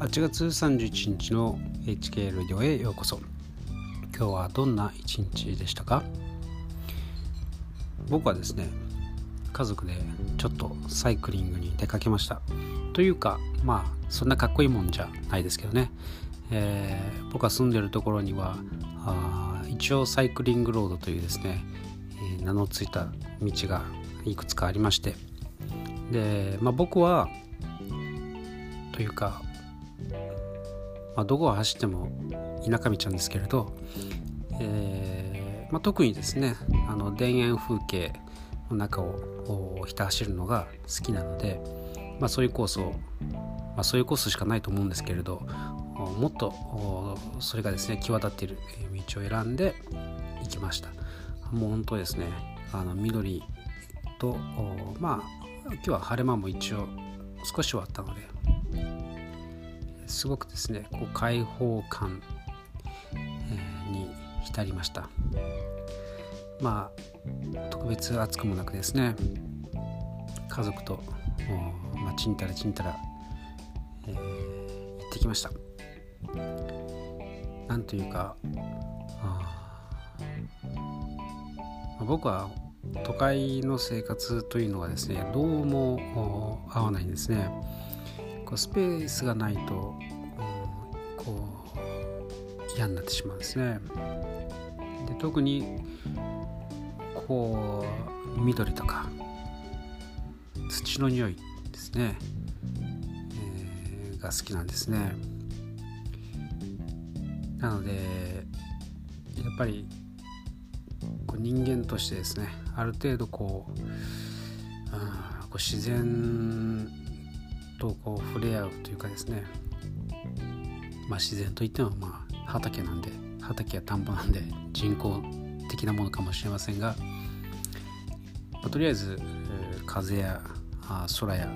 8月31日の HK ラディオへようこそ。今日はどんな一日でしたか？僕はですね家族でちょっとサイクリングに出かけました。というかまあそんなかっこいいもんじゃないですけどね、えー、僕が住んでるところにはあ一応サイクリングロードというですね、えー、名の付いた道がいくつかありまして。で、まあ、僕はというか、まあ、どこを走っても田舎道なんですけれど、えーまあ、特にですねあの田園風景の中をひた走るのが好きなので、まあ、そういうコースを、まあ、そういうコースしかないと思うんですけれどもっとそれがですね際立っている道を選んで行きました。もう本当ですねあの緑とまあ今日は晴れ間も一応少しはあったのですごくですねこう開放感、に浸りました。まあ特別暑くもなくですね家族と、ま、ちんたらちんたら、行ってきました。なんというか僕は都会の生活というのはですねどうも合わないんですね。こうスペースがないと、うん、こう嫌になってしまうんですね。で特にこう緑とか土の匂いですね、えー、が好きなんですね。なのでやっぱりこう人間としてですねある程度こう,、うん、こう自然とこう触れ合うというかですね。まあ自然といってもまあ畑なんで畑や田んぼなんで人工的なものかもしれませんが、まあ、とりあえず、風や空や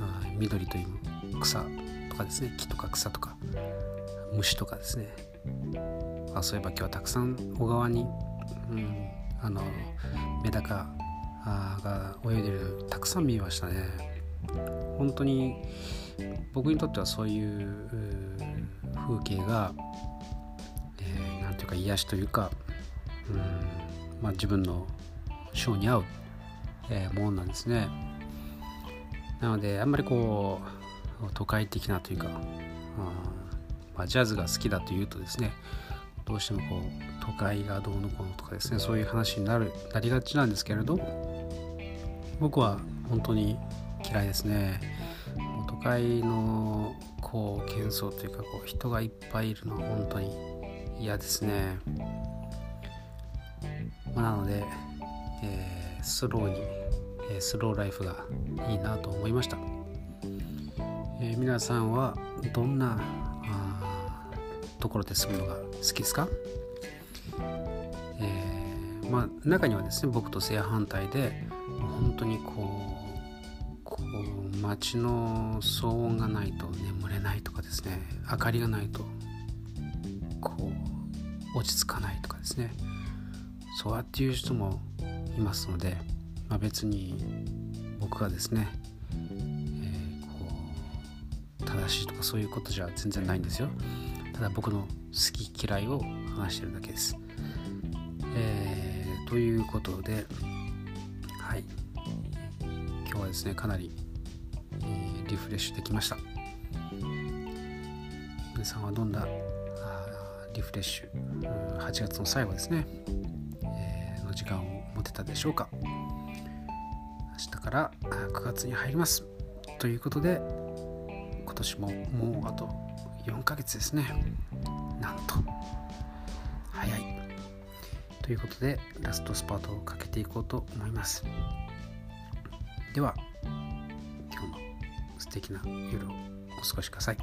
あ緑という草とかですね木とか草とか虫とかですねあそういえば今日はたくさん小川に、うん、あのメダカが泳いでるたくさん見ましたね。本当に僕にとってはそういう風景が何、えー、ていうか癒しというか、うんまあ、自分の性に合う、えー、ものなんですね。なのであんまりこう都会的なというか、うんまあ、ジャズが好きだというとですねどうしてもこう都会がどうのこうのとかですねそういう話になるなりがちなんですけれど僕は本当に嫌いですね。都会のこう喧騒というかこう人がいっぱいいるのは本当に嫌ですね、まあ、なので、えー、スローに、えー、スローライフがいいなと思いました、えー、皆さんはどんなところで住むのが好きですか、えー、まあ中にはですね僕と正反対で本当にこうこう街の騒音がないと眠れないとかですね明かりがないとこう落ち着かないとかですねそうやっていう人もいますので、まあ、別に僕がですね、えー、こう正しいとかそういうことじゃ全然ないんですよ。ただ僕の好き嫌いを話してるだけです。えー、ということではい今日はですねかなり、リフレッシュできました。皆さんはどんなリフレッシュ8月の最後ですね、え、の時間を持てたでしょうか。明日から9月に入ります。ということで今年ももうあと4ヶ月ですね。なんと早い。ということでラストスパートをかけていこうと思います。では素敵な夜をお過ごしください。